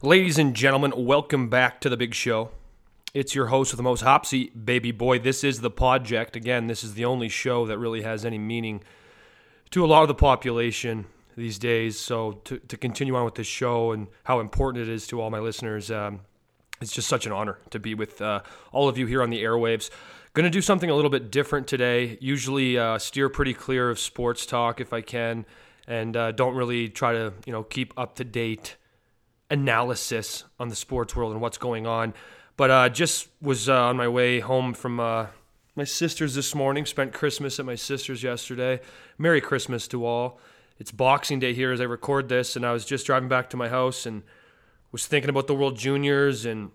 Ladies and gentlemen, welcome back to the big show. It's your host with the most hopsy, baby boy. This is the project. Again, this is the only show that really has any meaning to a lot of the population these days. So to, to continue on with this show and how important it is to all my listeners, um, it's just such an honor to be with uh, all of you here on the airwaves. Going to do something a little bit different today. Usually uh, steer pretty clear of sports talk if I can, and uh, don't really try to you know keep up to date analysis on the sports world and what's going on. But uh, just was uh, on my way home from uh, my sister's this morning. Spent Christmas at my sister's yesterday. Merry Christmas to all. It's Boxing Day here as I record this, and I was just driving back to my house and was thinking about the World Juniors, and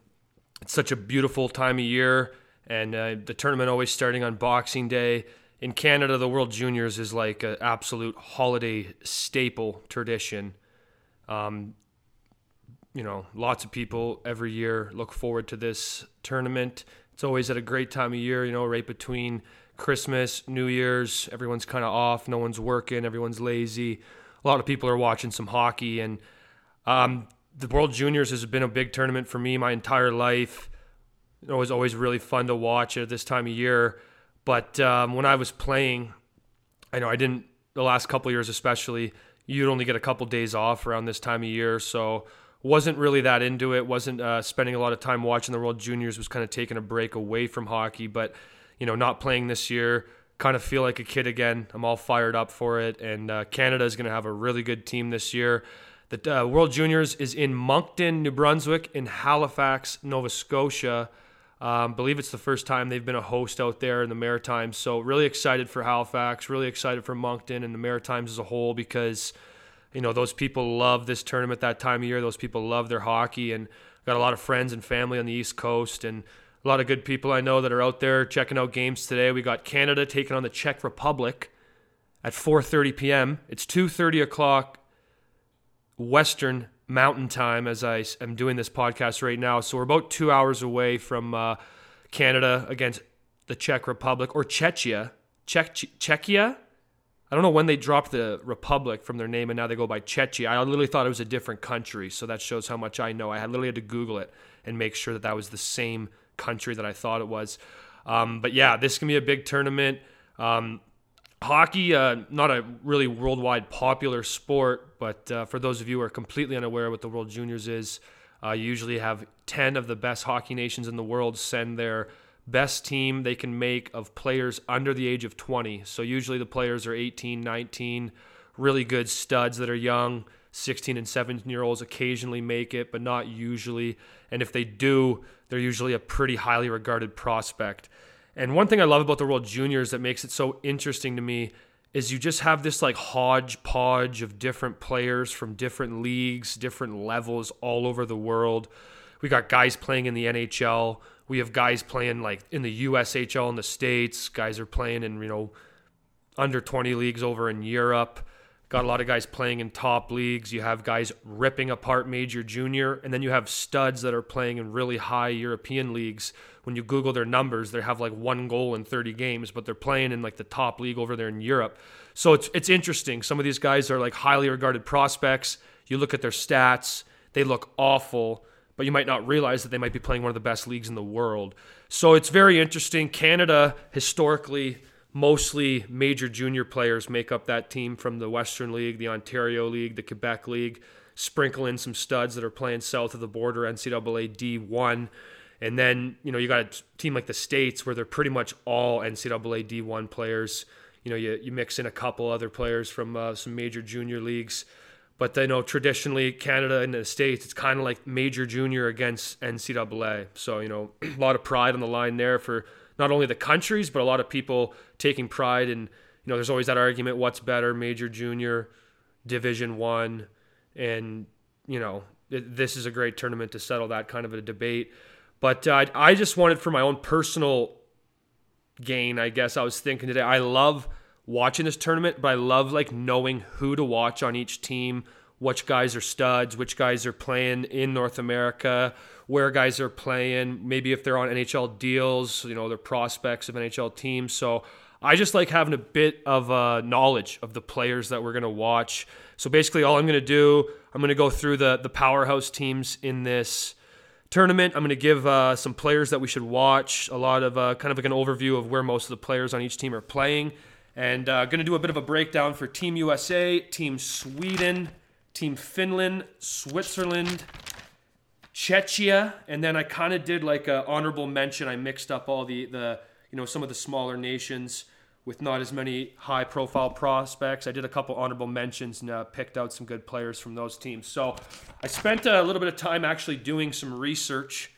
it's such a beautiful time of year. And uh, the tournament always starting on Boxing Day. In Canada, the World Juniors is like an absolute holiday staple tradition. Um, you know, lots of people every year look forward to this tournament. It's always at a great time of year, you know, right between Christmas, New Year's. Everyone's kind of off, no one's working, everyone's lazy. A lot of people are watching some hockey, and um, the World Juniors has been a big tournament for me my entire life. It was always really fun to watch at this time of year. But um, when I was playing, I know I didn't the last couple years, especially. You'd only get a couple days off around this time of year, so wasn't really that into it. wasn't uh, spending a lot of time watching the World Juniors. Was kind of taking a break away from hockey, but you know, not playing this year. Kind of feel like a kid again. I'm all fired up for it, and uh, Canada is going to have a really good team this year. The uh, World Juniors is in Moncton, New Brunswick, in Halifax, Nova Scotia. Um, believe it's the first time they've been a host out there in the Maritimes. So really excited for Halifax. Really excited for Moncton and the Maritimes as a whole because you know those people love this tournament that time of year. Those people love their hockey and got a lot of friends and family on the east coast and a lot of good people i know that are out there checking out games today. We got canada taking on the czech republic at 4.30 p.m it's 2.30 o'clock western mountain time as i am doing this podcast right now. So we're about two hours away from uh, canada against the czech republic or czechia. Czech czechia I don't know when they dropped the Republic from their name and now they go by Czechia. I literally thought it was a different country, so that shows how much I know. I literally had to Google it and make sure that that was the same country that I thought it was. Um, but yeah, this can be a big tournament. Um, hockey, uh, not a really worldwide popular sport, but uh, for those of you who are completely unaware what the World Juniors is, uh, you usually have 10 of the best hockey nations in the world send their best team they can make of players under the age of 20. So usually the players are 18, 19, really good studs that are young. 16 and 17 year olds occasionally make it, but not usually. And if they do, they're usually a pretty highly regarded prospect. And one thing I love about the World Juniors that makes it so interesting to me is you just have this like hodgepodge of different players from different leagues, different levels all over the world. We got guys playing in the NHL. We have guys playing like in the USHL in the States. Guys are playing in, you know, under 20 leagues over in Europe. Got a lot of guys playing in top leagues. You have guys ripping apart major junior, and then you have studs that are playing in really high European leagues. When you Google their numbers, they have like one goal in 30 games, but they're playing in like the top league over there in Europe. So it's it's interesting. Some of these guys are like highly regarded prospects. You look at their stats, they look awful but you might not realize that they might be playing one of the best leagues in the world. So it's very interesting. Canada, historically, mostly major junior players make up that team from the Western League, the Ontario League, the Quebec League. Sprinkle in some studs that are playing south of the border, NCAA D1. And then, you know, you got a team like the States where they're pretty much all NCAA D1 players. You know, you, you mix in a couple other players from uh, some major junior leagues. But I know traditionally Canada and the States, it's kind of like major junior against NCAA. So, you know, a lot of pride on the line there for not only the countries, but a lot of people taking pride in, you know, there's always that argument what's better, major junior, division one. And, you know, this is a great tournament to settle that kind of a debate. But uh, I just wanted for my own personal gain, I guess I was thinking today, I love watching this tournament, but I love like knowing who to watch on each team, which guys are studs, which guys are playing in North America, where guys are playing, maybe if they're on NHL deals, you know, they're prospects of NHL teams. So I just like having a bit of uh, knowledge of the players that we're going to watch. So basically, all I'm going to do, I'm going to go through the the powerhouse teams in this tournament. I'm going to give uh, some players that we should watch, a lot of uh, kind of like an overview of where most of the players on each team are playing, and uh, going to do a bit of a breakdown for Team USA, Team Sweden, Team Finland, Switzerland, Czechia, and then I kind of did like an honorable mention. I mixed up all the the you know some of the smaller nations with not as many high profile prospects. I did a couple honorable mentions and uh, picked out some good players from those teams. So I spent a little bit of time actually doing some research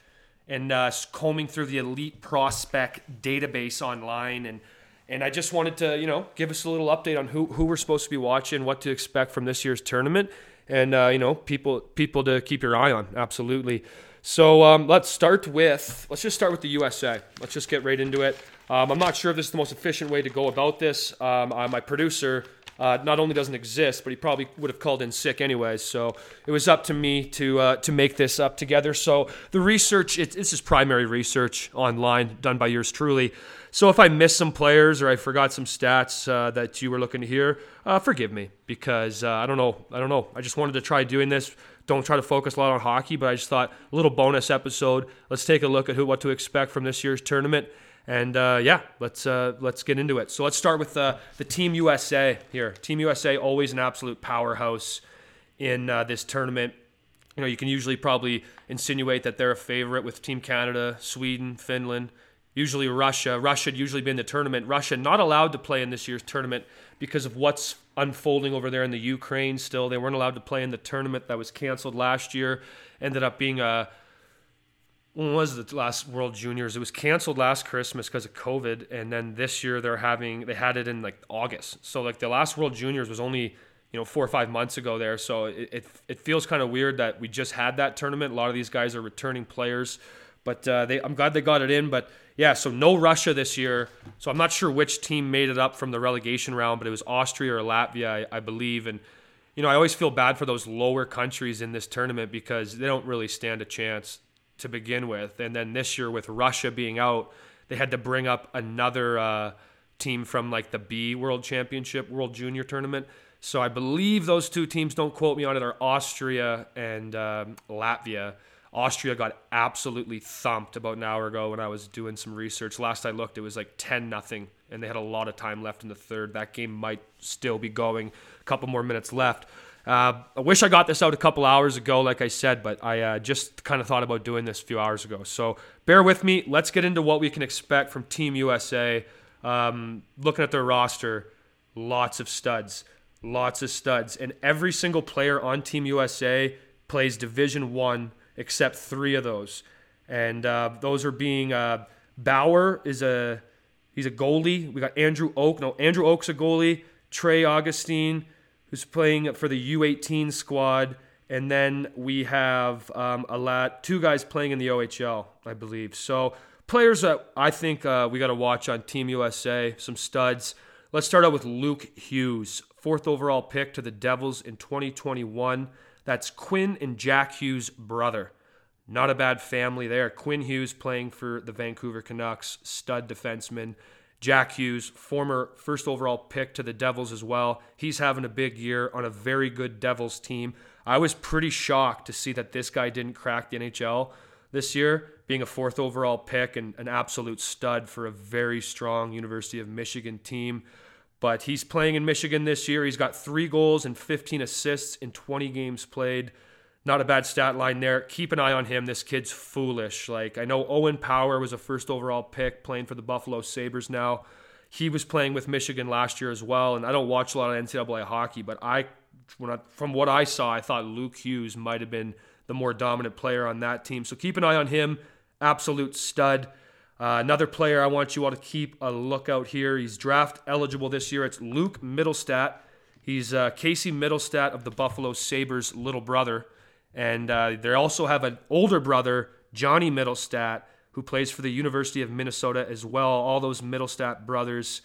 and uh, combing through the elite prospect database online and and I just wanted to, you know, give us a little update on who, who we're supposed to be watching, what to expect from this year's tournament, and uh, you know, people people to keep your eye on. Absolutely. So um, let's start with let's just start with the USA. Let's just get right into it. Um, I'm not sure if this is the most efficient way to go about this. Um, uh, my producer uh, not only doesn't exist, but he probably would have called in sick anyways. So it was up to me to uh, to make this up together. So the research, it, this is primary research online done by yours truly. So if I missed some players or I forgot some stats uh, that you were looking to hear, uh, forgive me because uh, I don't know. I don't know. I just wanted to try doing this. Don't try to focus a lot on hockey, but I just thought a little bonus episode. Let's take a look at who what to expect from this year's tournament and uh, yeah, let's uh, let's get into it. So let's start with uh, the Team USA here. Team USA always an absolute powerhouse in this tournament. You know, you can usually probably insinuate that they're a favorite with Team Canada, Sweden, Finland, usually Russia. Russia had usually been the tournament. Russia not allowed to play in this year's tournament because of what's unfolding over there in the Ukraine. Still, they weren't allowed to play in the tournament that was canceled last year. Ended up being a when was the last World Juniors? It was canceled last Christmas because of COVID, and then this year they're having they had it in like August. So like the last World Juniors was only you know four or five months ago there. So it it, it feels kind of weird that we just had that tournament. A lot of these guys are returning players, but uh, they I'm glad they got it in. But yeah, so no Russia this year. So I'm not sure which team made it up from the relegation round, but it was Austria or Latvia, I, I believe, and you know, I always feel bad for those lower countries in this tournament because they don't really stand a chance to begin with. And then this year, with Russia being out, they had to bring up another uh, team from like the B World Championship, World Junior Tournament. So I believe those two teams, don't quote me on it, are Austria and um, Latvia. Austria got absolutely thumped about an hour ago when I was doing some research. Last I looked, it was like 10 nothing, and they had a lot of time left in the third. That game might still be going, a couple more minutes left. Uh, I wish I got this out a couple hours ago, like I said, but I uh, just kind of thought about doing this a few hours ago. So bear with me. Let's get into what we can expect from Team USA. Um, looking at their roster, lots of studs, lots of studs, and every single player on Team USA plays Division One, except three of those, and uh, those are being uh, Bauer is a he's a goalie. We got Andrew Oke. No, Andrew Oke's a goalie. Trey Augustine who's playing for the U18 squad. And then we have um, a lot, two guys playing in the OHL, I believe. So players that I think uh, we got to watch on Team USA, some studs. Let's start out with Luke Hughes, fourth overall pick to the Devils in 2021. That's Quinn and Jack Hughes' brother. Not a bad family there. Quinn Hughes playing for the Vancouver Canucks, stud defenseman. Jack Hughes, former first overall pick to the Devils as well. He's having a big year on a very good Devils team. I was pretty shocked to see that this guy didn't crack the NHL this year, being a fourth overall pick and an absolute stud for a very strong University of Michigan team. But he's playing in Michigan this year. He's got three goals and 15 assists in 20 games played. Not a bad stat line there. Keep an eye on him. This kid's foolish. Like I know Owen Power was a first overall pick playing for the Buffalo Sabres now. He was playing with Michigan last year as well, and I don't watch a lot of NCAA hockey, but I, I from what I saw, I thought Luke Hughes might have been the more dominant player on that team. So keep an eye on him. Absolute stud. Uh, another player I want you all to keep a lookout here. He's draft eligible this year. It's Luke Mittelstadt. He's uh, Casey Mittelstadt of the Buffalo Sabres' little brother. And uh, they also have an older brother, Johnny Mittelstadt, who plays for the University of Minnesota as well. All those Mittelstadt brothers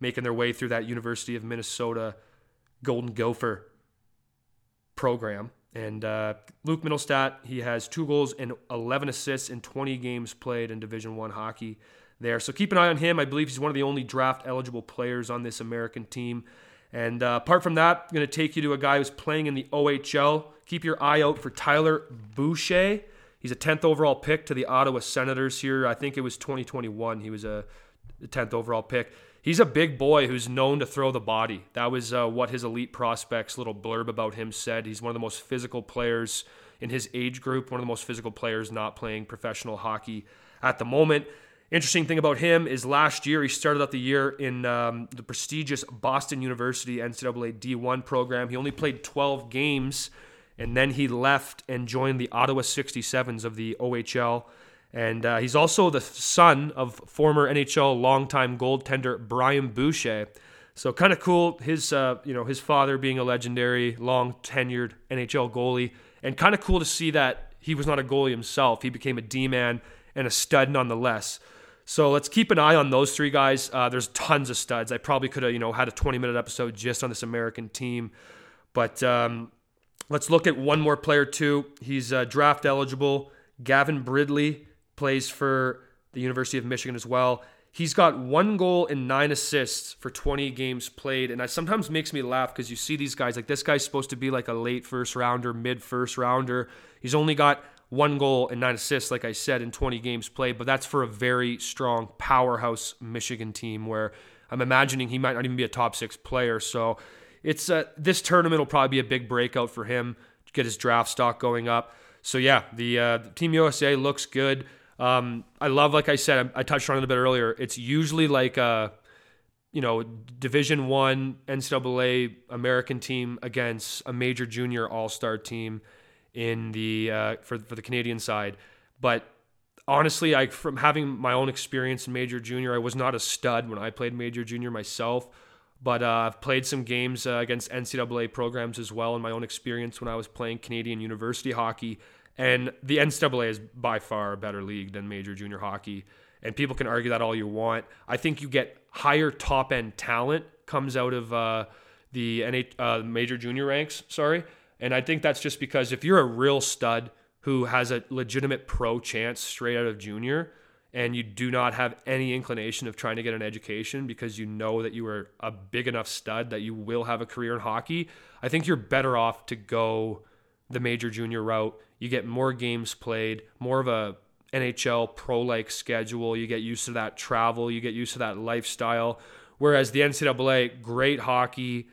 making their way through that University of Minnesota Golden Gopher program. And uh, Luke Mittelstadt, he has two goals and 11 assists in 20 games played in Division One hockey there. So keep an eye on him. I believe he's one of the only draft eligible players on this American team. And uh, apart from that, I'm going to take you to a guy who's playing in the OHL. Keep your eye out for Tyler Boucher. He's a 10th overall pick to the Ottawa Senators here. I think it was 2021. He was a 10th overall pick. He's a big boy who's known to throw the body. That was uh, what his elite prospects little blurb about him said. He's one of the most physical players in his age group, one of the most physical players not playing professional hockey at the moment. Interesting thing about him is last year he started out the year in um, the prestigious Boston University NCAA D1 program. He only played 12 games and then he left and joined the Ottawa 67s of the OHL. And uh, he's also the son of former NHL longtime goaltender Brian Boucher. So kind of cool. His uh, you know his father being a legendary, long tenured NHL goalie, and kind of cool to see that he was not a goalie himself. He became a D man and a stud nonetheless. So let's keep an eye on those three guys. Uh, there's tons of studs. I probably could have you know had a 20 minute episode just on this American team, but um, let's look at one more player too. He's uh, draft eligible. Gavin Brindley plays for the University of Michigan as well. He's got one goal and nine assists for 20 games played. And that sometimes makes me laugh because you see these guys, like this guy's supposed to be like a late first rounder, mid first rounder. He's only got one goal and nine assists, like I said, in 20 games played. But that's for a very strong powerhouse Michigan team where I'm imagining he might not even be a top six player. So it's uh, this tournament will probably be a big breakout for him to get his draft stock going up. So yeah, the, uh, the Team USA looks good. Um, I love, like I said, I, I, touched on it a bit earlier. It's usually like a, you know, Division One NCAA American team against a major junior All Star team in the uh, for for the Canadian side. But honestly, I from having my own experience in major junior, I was not a stud when I played major junior myself. But uh, I've played some games uh, against NCAA programs as well in my own experience when I was playing Canadian university hockey. And the NCAA is by far a better league than major junior hockey. And people can argue that all you want. I think you get higher top end talent comes out of uh, the NH- uh, major junior ranks. Sorry. And I think that's just because if you're a real stud who has a legitimate pro chance straight out of junior, and you do not have any inclination of trying to get an education because you know that you are a big enough stud that you will have a career in hockey, I think you're better off to go the major junior route. You get more games played, more of a NHL pro like schedule. You get used to that travel, you get used to that lifestyle. Whereas the NCAA, great hockey,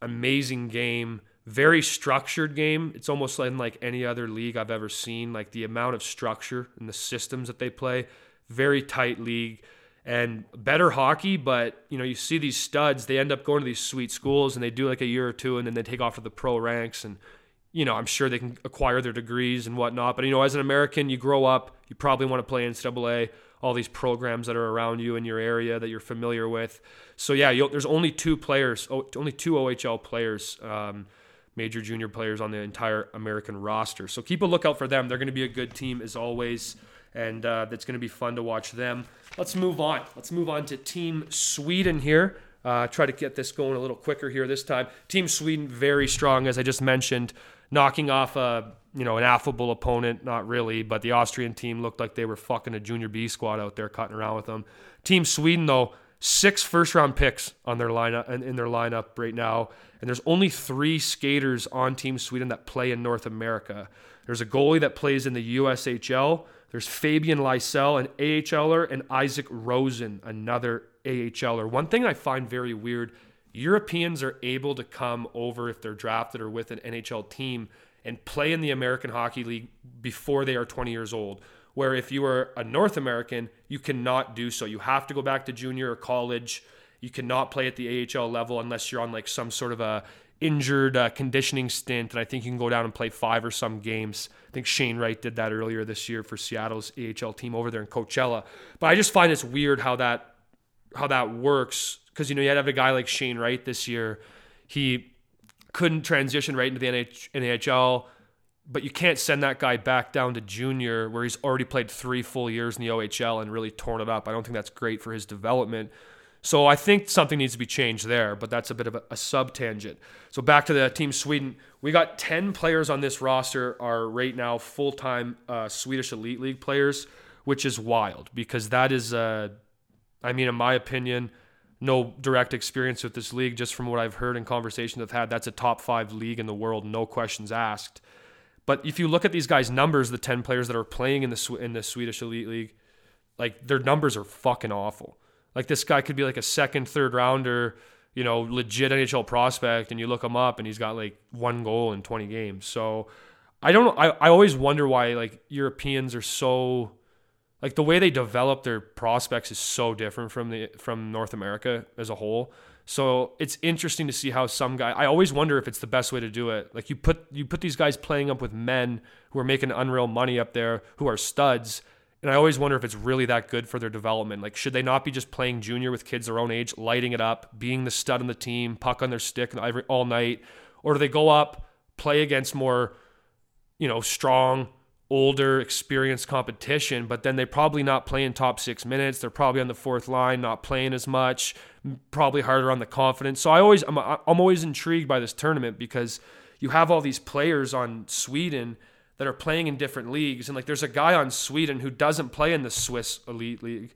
amazing game, very structured game. It's almost like, any other league I've ever seen. Like the amount of structure and the systems that they play, very tight league and better hockey. But you know, you see these studs, they end up going to these sweet schools and they do like a year or two, and then they take off to the pro ranks and you know, I'm sure they can acquire their degrees and whatnot. But, you know, as an American, you grow up, you probably want to play NCAA, all these programs that are around you in your area that you're familiar with. So, yeah, there's only two players, only two OHL players, um, major junior players on the entire American roster. So keep a lookout for them. They're going to be a good team as always. And uh, that's going to be fun to watch them. Let's move on. Let's move on to Team Sweden here. Uh, try to get this going a little quicker here this time. Team Sweden, very strong, as I just mentioned knocking off a you know an affable opponent. Not really, but the Austrian team looked like they were fucking a junior B squad out there, cutting around with them. Team Sweden though, six first round picks on their lineup in their lineup right now, and there's only three skaters on Team Sweden that play in North America. There's a goalie that plays in the USHL. There's Fabian Lysell, an AHLer, and Isak Rosén, another AHLer. One thing I find very weird Europeans are able to come over if they're drafted or with an NHL team and play in the American Hockey League before they are 20 years old. Where if you are a North American, you cannot do so. You have to go back to junior or college. You cannot play at the AHL level unless you're on like some sort of a injured uh, conditioning stint. And I think you can go down and play five or some games. I think Shane Wright did that earlier this year for Seattle's AHL team over there in Coachella. But I just find it's weird how that how that works because you know you had to have a guy like Shane Wright this year. He couldn't transition right into the NH- NHL, but you can't send that guy back down to junior where he's already played three full years in the OHL and really torn it up. I don't think that's great for his development. So I think something needs to be changed there, but that's a bit of a, a sub tangent. So back to the team Sweden, we got ten players on this roster are right now full time uh, Swedish elite league players which is wild because that is, uh, I mean, in my opinion, no direct experience with this league, just from what I've heard in conversations I've had, that's a top five league in the world, no questions asked. But if you look at these guys' numbers, the ten players that are playing in the in the Swedish elite league, like their numbers are fucking awful. Like this guy could be like a second, third rounder, you know, legit NHL prospect, and you look him up, and he's got like one goal in twenty games. So I don't. I I always wonder why like Europeans are so like the way they develop their prospects is so different from the from North America as a whole. So it's interesting to see how some guy. I always wonder if it's the best way to do it. Like you put you put these guys playing up with men who are making unreal money up there, who are studs, and I always wonder if it's really that good for their development. Like should they not be just playing junior with kids their own age, lighting it up, being the stud on the team, puck on their stick all night, or do they go up, play against more, you know, strong older, experienced competition, but then they probably not playing top six minutes. They're probably on the fourth line, not playing as much, probably harder on the confidence. So I always, I'm, I'm always intrigued by this tournament because you have all these players on Sweden that are playing in different leagues, and like there's a guy on Sweden who doesn't play in the Swiss Elite League.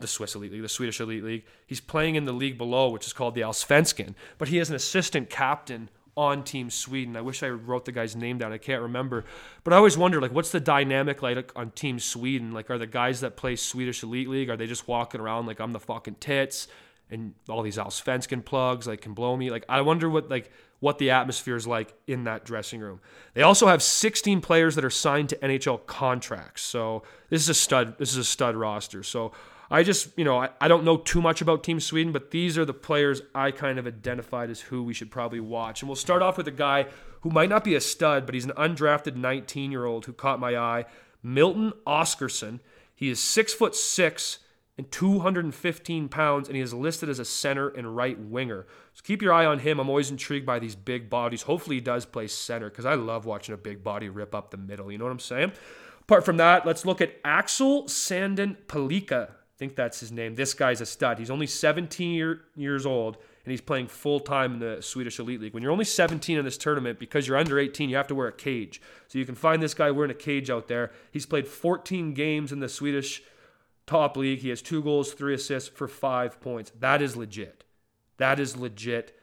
The Swiss Elite League, the Swedish Elite League. He's playing in the league below, which is called the Allsvenskan. But he is an assistant captain on Team Sweden. I wish I wrote the guy's name down. I can't remember. But I always wonder, like, what's the dynamic like on Team Sweden? Like, are the guys that play Swedish Elite League, are they just walking around like I'm the fucking tits and all these Allsvenskan plugs like can blow me? Like, I wonder what like what the atmosphere is like in that dressing room. They also have 16 players that are signed to NHL contracts. So this is a stud. This is a stud roster. So I just, you know, I, I don't know too much about Team Sweden, but these are the players I kind of identified as who we should probably watch. And we'll start off with a guy who might not be a stud, but he's an undrafted 19 year old who caught my eye Milton Oskarsson. He is six foot six and 215 pounds, and he is listed as a center and right winger. So keep your eye on him. I'm always intrigued by these big bodies. Hopefully, he does play center because I love watching a big body rip up the middle. You know what I'm saying? Apart from that, let's look at Axel Sandin Pellikka think that's his name. This guy's a stud. He's only 17 year, years old and he's playing full time in the Swedish Elite League. When you're only 17 in this tournament, because you're under 18, you have to wear a cage. So you can find this guy wearing a cage out there. He's played 14 games in the Swedish top league. He has two goals, three assists for five points. That is legit. That is legit.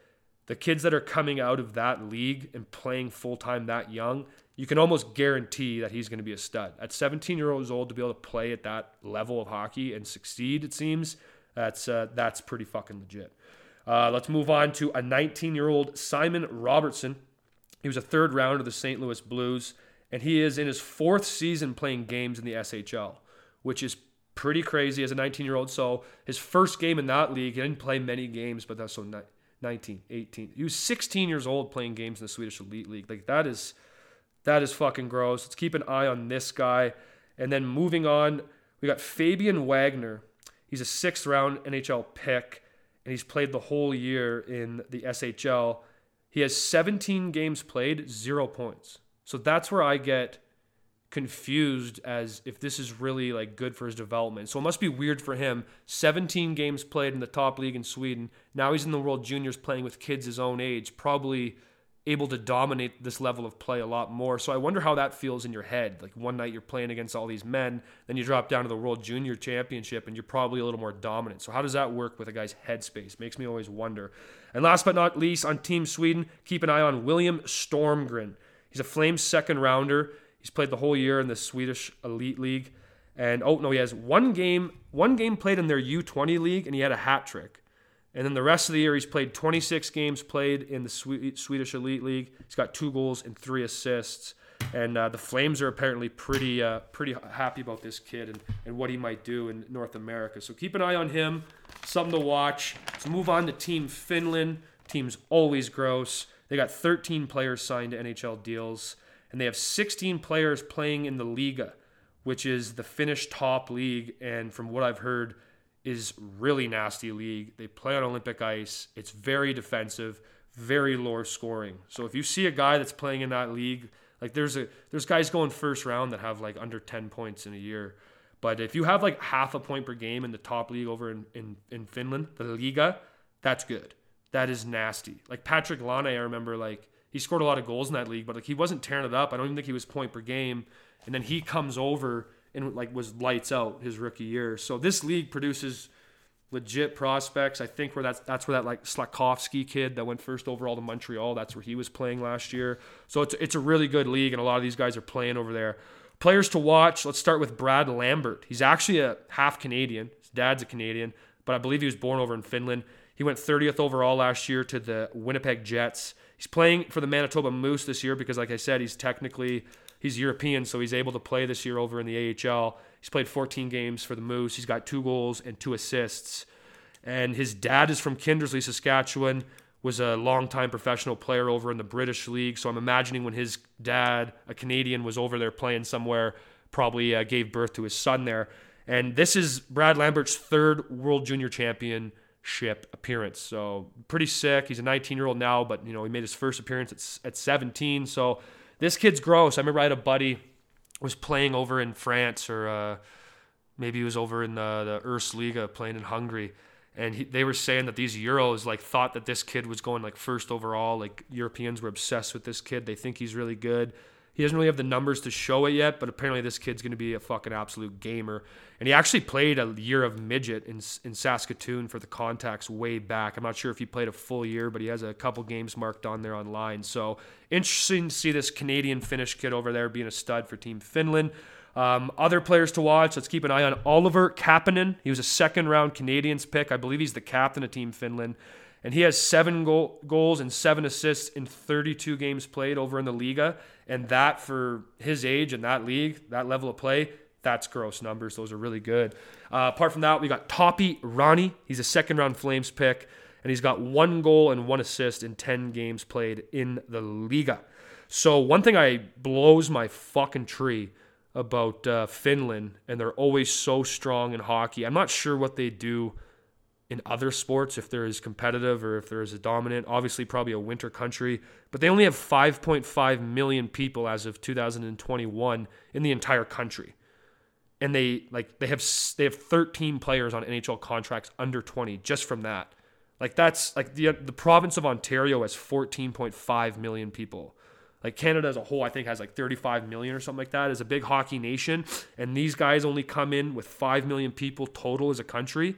The kids that are coming out of that league and playing full time that young, you can almost guarantee that he's going to be a stud. At 17 years old, to be able to play at that level of hockey and succeed, it seems that's uh, that's pretty fucking legit. Uh, let's move on to a 19 year old Simon Robertsson. He was a third rounder of the St. Louis Blues, and he is in his fourth season playing games in the SHL, which is pretty crazy as a 19 year old. So his first game in that league, he didn't play many games, but that's so 19, 18. He was 16 years old playing games in the Swedish Elite League. Like that is that is fucking gross. Let's keep an eye on this guy. And then moving on, we got Fabian Wagner. He's a sixth round NHL pick, and he's played the whole year in the SHL. He has 17 games played, zero points. So that's where I get confused as if this is really like good for his development. So it must be weird for him. 17 games played in the top league in Sweden. Now he's in the World Juniors playing with kids his own age, probably able to dominate this level of play a lot more. So I wonder how that feels in your head. Like one night you're playing against all these men, then you drop down to the World Junior Championship and you're probably a little more dominant. So how does that work with a guy's headspace? Makes me always wonder. And last but not least, on Team Sweden, keep an eye on William Strömgren. He's a Flames second rounder. He's played the whole year in the Swedish Elite League. And oh no, he has one game, one game played in their U20 league, and he had a hat trick. And then the rest of the year, he's played 26 games played in the Swedish Elite League. He's got two goals and three assists. And uh, the Flames are apparently pretty uh, pretty happy about this kid and, and what he might do in North America. So keep an eye on him. Something to watch. Let's move on to Team Finland. Team's always gross. They got 13 players signed to NHL deals, and they have 16 players playing in the Liiga, which is the Finnish top league. And from what I've heard, is really nasty league. They play on Olympic ice. It's very defensive, very low scoring. So if you see a guy that's playing in that league, like there's a there's guys going first round that have like under 10 points in a year. But if you have like half a point per game in the top league over in, in, in Finland, the Liiga, that's good. That is nasty. Like Patrik Laine, I remember like he scored a lot of goals in that league, but like he wasn't tearing it up. I don't even think he was point per game. And then he comes over and like was lights out his rookie year. So this league produces legit prospects. I think where that's that's where that like Slafkovsky kid that went first overall to Montreal, that's where he was playing last year. So it's it's a really good league, and a lot of these guys are playing over there. Players to watch. Let's start with Brad Lambert. He's actually a half Canadian. His dad's a Canadian, but I believe he was born over in Finland. He went 30th overall last year to the Winnipeg Jets. He's playing for the Manitoba Moose this year because, like I said, he's technically he's European, so he's able to play this year over in the AHL. He's played 14 games for the Moose. He's got two goals and two assists. And his dad is from Kindersley, Saskatchewan, was a longtime professional player over in the British League. So I'm imagining when his dad, a Canadian, was over there playing somewhere, probably uh, gave birth to his son there. And this is Brad Lambert's third World Junior Championship appearance. So pretty sick. He's a 19 year old now, but you know he made his first appearance at, at 17. So this kid's gross. I remember I had a buddy was playing over in France or uh, maybe he was over in the, the Erste Liga playing in Hungary. And he, they were saying that these Euros like thought that this kid was going like first overall. Like Europeans were obsessed with this kid. They think he's really good. He doesn't really have the numbers to show it yet, but apparently this kid's going to be a fucking absolute gamer. And he actually played a year of midget in in Saskatoon for the Contacts way back. I'm not sure if he played a full year, but he has a couple games marked on there online. So interesting to see this Canadian Finnish kid over there being a stud for Team Finland. Um, other players to watch. Let's keep an eye on Oliver Kapanen. He was a second round Canadians pick. I believe he's the captain of Team Finland and he has seven goal, goals and seven assists in 32 games played over in the Liiga. And that for his age and that league, that level of play, that's gross numbers. Those are really good. Uh, apart from that, we got Topi Rönni. He's a second round Flames pick, and he's got one goal and one assist in 10 games played in the Liiga. So one thing I blows my fucking tree about uh, Finland, and they're always so strong in hockey. I'm not sure what they do in other sports if they're competitive or if there is a dominant. Obviously, probably a winter country, but they only have 5.5 million people as of 2021 in the entire country, and they like they have they have 13 players on NHL contracts under 20 just from that. Like that's like the the province of Ontario has 14.5 million people. Like Canada as a whole, I think has like 35 million or something like that. Is a big hockey nation, and these guys only come in with 5 million people total as a country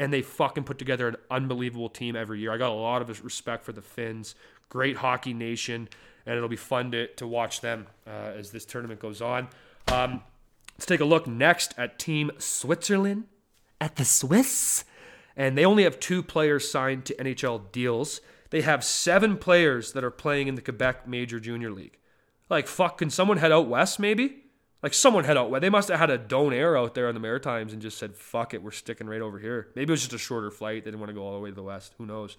and they fucking put together an unbelievable team every year. I got a lot of respect for the Finns. Great hockey nation, and it'll be fun to, to watch them uh, as this tournament goes on. Um, let's take a look next at Team Switzerland at the Swiss. And they only have two players signed to NHL deals. They have seven players that are playing in the Quebec Major Junior League. Like, fuck, can someone head out west maybe? Like someone had out. They must have had a Donair out there on the Maritimes and just said, "Fuck it, we're sticking right over here." Maybe it was just a shorter flight. They didn't want to go all the way to the west. Who knows?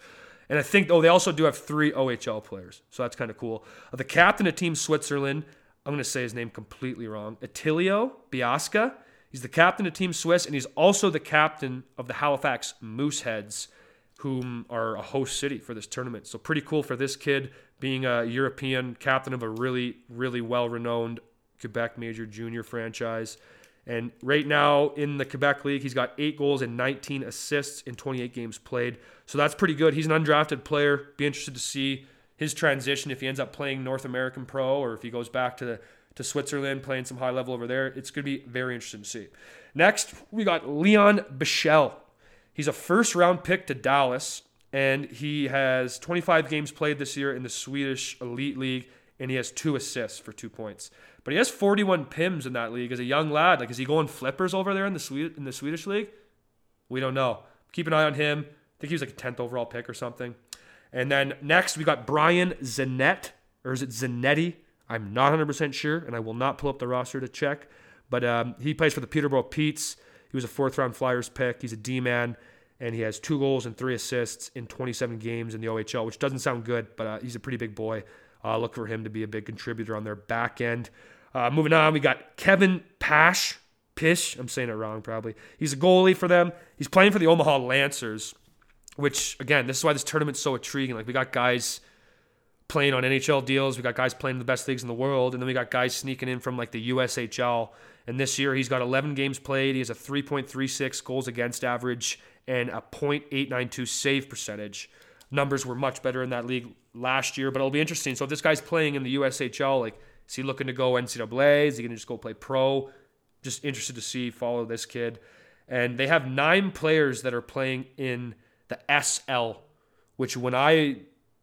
And I think oh, they also do have three OHL players, so that's kind of cool. Uh, the captain of Team Switzerland, I'm going to say his name completely wrong. Attilio Biasca. He's the captain of Team Swiss, and he's also the captain of the Halifax Mooseheads, whom are a host city for this tournament. So pretty cool for this kid being a European captain of a really, really well-renowned Quebec Major Junior franchise. And right now in the Quebec League, he's got eight goals and 19 assists in 28 games played. So that's pretty good. He's an undrafted player. Be interested to see his transition if he ends up playing North American Pro or if he goes back to to Switzerland playing some high level over there. It's going to be very interesting to see. Next, we got Leon Bichsel. He's a first round pick to Dallas, and he has 25 games played this year in the Swedish Elite League, and he has two assists for two points. But he has 41 pims in that league as a young lad. Like, is he going flippers over there in the Swede, in the Swedish league? We don't know. Keep an eye on him. I think he was like a 10th overall pick or something. And then next we got Brian Zanet, or is it Zanetti? I'm not 100% sure, and I will not pull up the roster to check. But um, he plays for the Peterborough Petes. He was a fourth round Flyers pick. He's a D man, and he has two goals and three assists in 27 games in the OHL, which doesn't sound good, but uh, he's a pretty big boy. Uh, look for him to be a big contributor on their back end. Uh, moving on, we got Kevin Pash. Pish, I'm saying it wrong probably. He's a goalie for them. He's playing for the Omaha Lancers, which again, this is why this tournament's so intriguing. Like we got guys playing on NHL deals, we got guys playing in the best leagues in the world, and then we got guys sneaking in from like the USHL. And this year he's got 11 games played. He has a 3.36 goals against average and a .892 save percentage. Numbers were much better in that league last year, but it'll be interesting. So if this guy's playing in the USHL, like is he looking to go NCAA? Is he going to just go play pro? just interested to see follow this kid. And they have nine players that are playing in the SL, which when I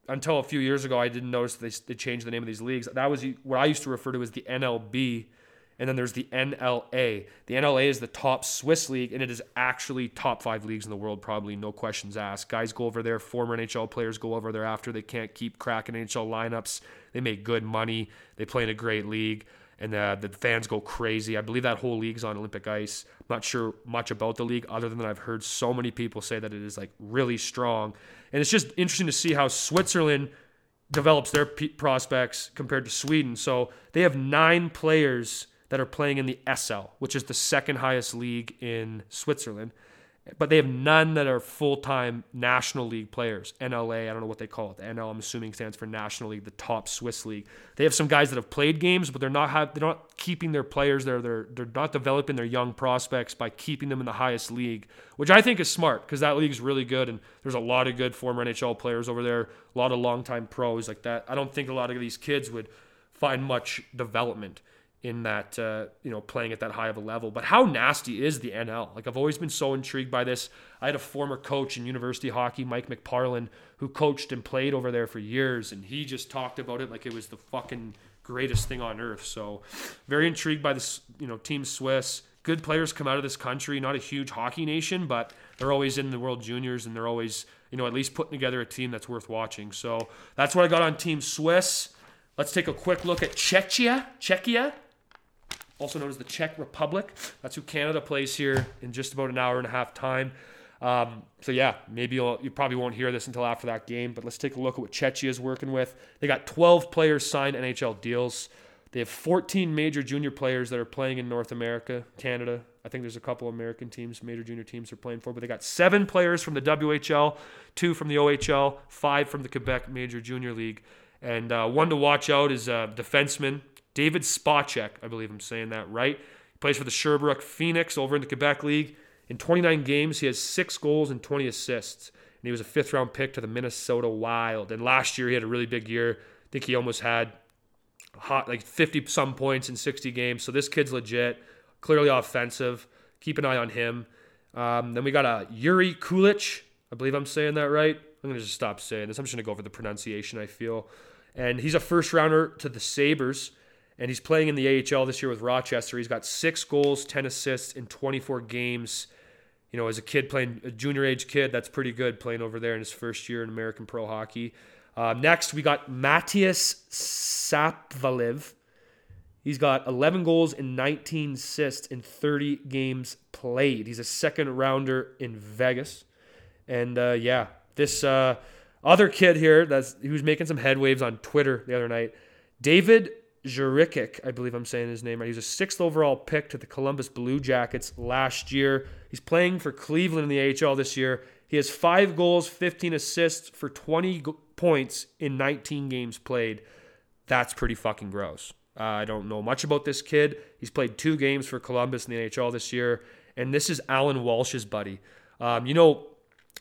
until a few years ago I didn't notice they they changed the name of these leagues. That was what I used to refer to as the NLB and then there's the NLA. The NLA is the top Swiss league, and it is actually top five leagues in the world, probably no questions asked. Guys go over there, former NHL players go over there after they can't keep cracking NHL lineups. They make good money. They play in a great league, and the, the fans go crazy. I believe that whole league's on Olympic ice. I'm not sure much about the league, other than I've heard so many people say that it is like really strong. And it's just interesting to see how Switzerland develops their prospects compared to Sweden. So they have nine players that are playing in the SL, which is the second highest league in Switzerland. But they have none that are full time National League players. NLA, I don't know what they call it. The NL, I'm assuming, stands for National League, the top Swiss league. They have some guys that have played games, but they're not have, they're not keeping their players there. They're they're not developing their young prospects by keeping them in the highest league, which I think is smart because that league is really good and there's a lot of good former NHL players over there, a lot of longtime pros like that. I don't think a lot of these kids would find much development in that uh, you know playing at that high of a level. But how nasty is the NL? Like I've always been so intrigued by this. I had a former coach in university hockey, Mike McParlin, who coached and played over there for years, and he just talked about it like it was the fucking greatest thing on earth. So very intrigued by this, you know, Team Swiss. Good players come out of this country, not a huge hockey nation, but they're always in the World Juniors and they're always, you know, at least putting together a team that's worth watching. So that's what I got on Team Swiss. Let's take a quick look at Czechia. Czechia also known as the Czech Republic. That's who Canada plays here in just about an hour and a half time. Um, so yeah, maybe you'll, you probably won't hear this until after that game. But let's take a look at what Czechia is working with. They got 12 players signed NHL deals. They have 14 major junior players that are playing in North America, Canada. I think there's a couple American teams, major junior teams are playing for, but they got seven players from the WHL, two from the OHL, five from the Quebec Major Junior League. And uh, one to watch out is a defenseman David Spacek, I believe I'm saying that right. He plays for the Sherbrooke Phoenix over in the Quebec League. In 29 games, he has six goals and 20 assists. And he was a fifth round pick to the Minnesota Wild. And last year, he had a really big year. I think he almost had hot like 50 some points in 60 games. So this kid's legit, clearly offensive. Keep an eye on him. Um, then we got a Yuri Kulich. I believe I'm saying that right. I'm gonna just stop saying this. I'm just gonna go over the pronunciation. I feel, and he's a first rounder to the Sabres and he's playing in the AHL this year with Rochester. He's got six goals, 10 assists in 24 games. You know, as a kid playing, a junior age kid, that's pretty good playing over there in his first year in American Pro Hockey. Uh, next, we got Matthias Sapovaliv. He's got 11 goals and 19 assists in 30 games played. He's a second rounder in Vegas. And uh, yeah, this uh, other kid here that's he was making some head waves on Twitter the other night. David Jurikic, I believe I'm saying his name right. He was a sixth overall pick to the Columbus Blue Jackets last year. He's playing for Cleveland in the AHL this year. He has five goals, 15 assists for 20 points in 19 games played. That's pretty fucking gross. Uh, I don't know much about this kid. He's played two games for Columbus in the NHL this year, and this is Alan Walsh's buddy. Um, you know,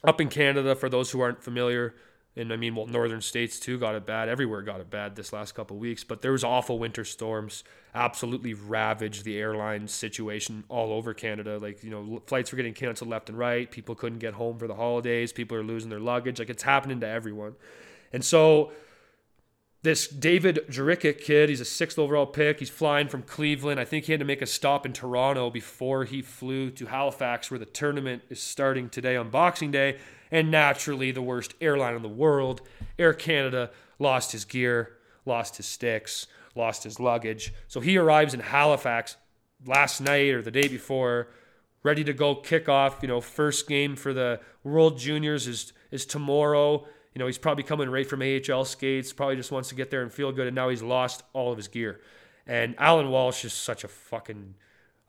up in Canada, for those who aren't familiar, and I mean, well, northern states too got it bad. Everywhere got it bad this last couple weeks. But there was awful winter storms, absolutely ravaged the airline situation all over Canada. Like you know, flights were getting canceled left and right. People couldn't get home for the holidays. People are losing their luggage. Like it's happening to everyone. And so this David Jurikic kid, he's a sixth overall pick. He's flying from Cleveland. I think he had to make a stop in Toronto before he flew to Halifax, where the tournament is starting today on Boxing Day and naturally the worst airline in the world. Air Canada lost his gear, lost his sticks, lost his luggage. So he arrives in Halifax last night or the day before, ready to go kick off. You know, first game for the World Juniors is is tomorrow. You know, he's probably coming right from AHL skates, probably just wants to get there and feel good, and now he's lost all of his gear. And Alan Walsh is such a fucking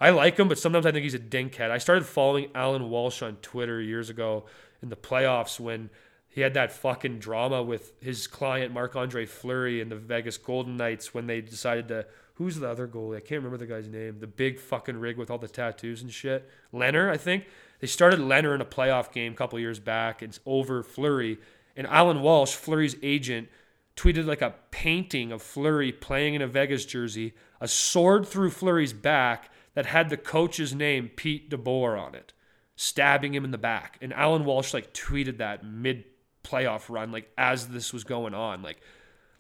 I like him, but sometimes I think he's a dinkhead. I started following Alan Walsh on Twitter years ago in the playoffs when he had that fucking drama with his client Marc Andre Fleury and the Vegas Golden Knights when they decided to who's the other goalie? I can't remember the guy's name. The big fucking rig with all the tattoos and shit. Lehner, I think. They started Lehner in a playoff game a couple years back. It's over Fleury. And Alan Walsh, Fleury's agent, tweeted like a painting of Fleury playing in a Vegas jersey, a sword through Fleury's back that had the coach's name, Pete DeBoer, on it, stabbing him in the back. And Alan Walsh like tweeted that mid playoff run, like as this was going on. Like,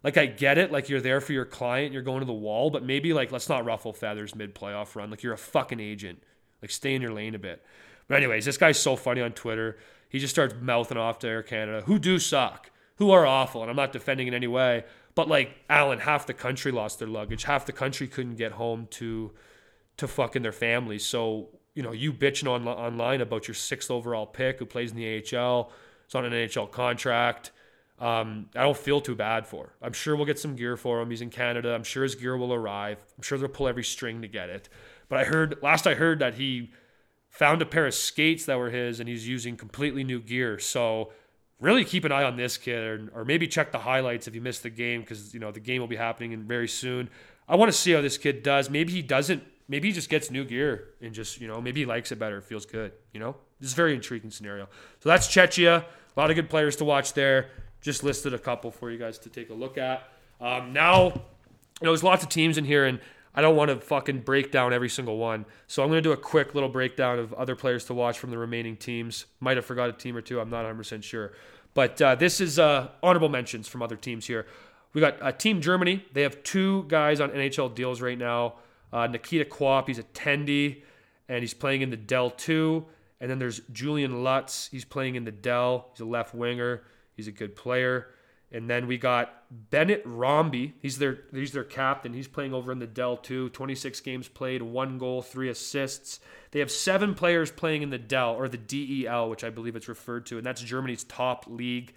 like I get it, like you're there for your client, you're going to the wall, but maybe like let's not ruffle feathers mid playoff run. Like you're a fucking agent. Like stay in your lane a bit. But anyways, this guy's so funny on Twitter. He just starts mouthing off to Air Canada, who do suck, who are awful, and I'm not defending in any way. But like Alan, half the country lost their luggage. Half the country couldn't get home to to fucking their families. So you know, you bitching on, online about your sixth overall pick who plays in the AHL, is on an NHL contract. Um, I don't feel too bad for. I'm sure we'll get some gear for him. He's in Canada. I'm sure his gear will arrive. I'm sure they'll pull every string to get it. But I heard last I heard that he found a pair of skates that were his and he's using completely new gear. So really keep an eye on this kid or, or maybe check the highlights if you missed the game because you know the game will be happening very soon. I want to see how this kid does. Maybe he doesn't. Maybe he just gets new gear and just you know maybe he likes it better. Feels good. You know, this is a very intriguing scenario. So that's Czechia. A lot of good players to watch there. Just listed a couple for you guys to take a look at. Um, now, you know, there's lots of teams in here, and I don't want to fucking break down every single one. So I'm going to do a quick little breakdown of other players to watch from the remaining teams. Might have forgot a team or two. I'm not 100% sure. But uh, this is uh, honorable mentions from other teams here. We got uh, Team Germany. They have two guys on NHL deals right now. Uh, Nikita Quapp, he's a Tendy, and he's playing in the Dell 2. And then there's Julian Lutz. He's playing in the Dell. He's a left winger. He's a good player. And then we got Bennett Romby. He's their he's their captain. He's playing over in the Dell 2. 26 games played, one goal, three assists. They have seven players playing in the Dell or the DEL, which I believe it's referred to, and that's Germany's top league,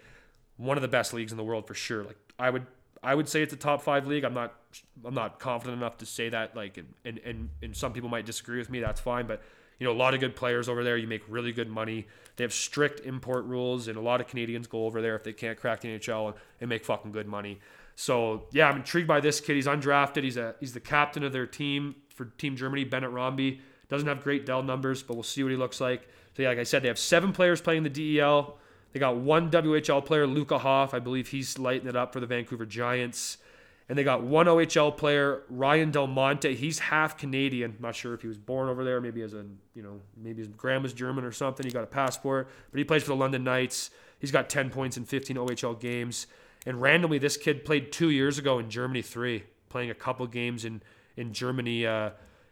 one of the best leagues in the world for sure. Like I would I would say it's a top five league. I'm not I'm not confident enough to say that. Like and and and some people might disagree with me. That's fine, but you know, a lot of good players over there. You make really good money. They have strict import rules, and a lot of Canadians go over there if they can't crack the NHL and, and make fucking good money. So yeah, I'm intrigued by this kid. He's undrafted. He's a he's the captain of their team for Team Germany. Bennett Romby doesn't have great Dell numbers, but we'll see what he looks like. So yeah, like I said, they have seven players playing the DEL. They got one WHL player, Luca Hoff. I believe he's lighting it up for the Vancouver Giants. And they got one OHL player, Ryan Del Monte. He's half Canadian. not sure if he was born over there, maybe as a you know, maybe his grandma's German or something. He got a passport, but he plays for the London Knights. He's got 10 points in 15 OHL games. And randomly, this kid played two years ago in Germany three, playing a couple games in in Germany uh,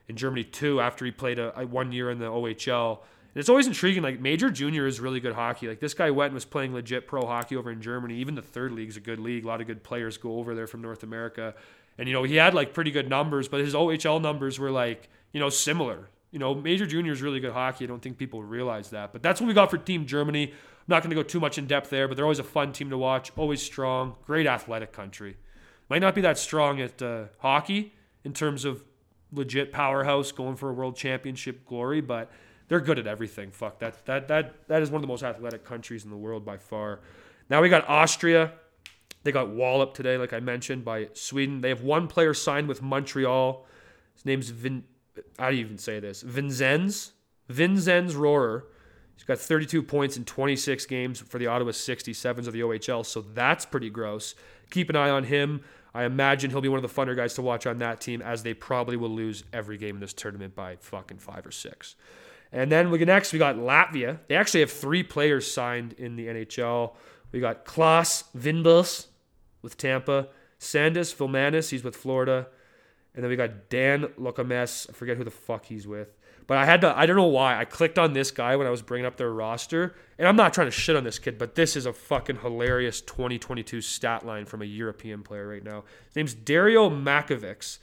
in Germany two after he played a, a one year in the OHL. It's always intriguing. Like Major Junior is really good hockey. Like this guy went and was playing legit pro hockey over in Germany. Even the third league is a good league. A lot of good players go over there from North America. And you know he had like pretty good numbers, but his OHL numbers were like you know similar. You know Major Junior is really good hockey. I don't think people realize that. But that's what we got for Team Germany. I'm not going to go too much in depth there, but they're always a fun team to watch. Always strong, great athletic country. Might not be that strong at uh, hockey in terms of legit powerhouse going for a world championship glory, but they're good at everything. Fuck that that that that is one of the most athletic countries in the world by far. Now we got Austria. They got walloped today, like I mentioned, by Sweden. They have one player signed with Montreal. His name's Vin. How do you even say this? Vinzenz. Vinzenz Rohrer. He's got 32 points in 26 games for the Ottawa 67s of the OHL, so that's pretty gross. Keep an eye on him. I imagine he'll be one of the funner guys to watch on that team, as they probably will lose every game in this tournament by fucking five or six. And then we get next, we got Latvia. They actually have three players signed in the NHL. We got Klaas Vindbus with Tampa, Sandis Vilmanis, he's with Florida. And then we got Dans Locmelis. I forget who the fuck he's with. But I had to, I don't know why. I clicked on this guy when I was bringing up their roster. And I'm not trying to shit on this kid, but this is a fucking hilarious 2022 stat line from a European player right now. His name's Dario Makovics.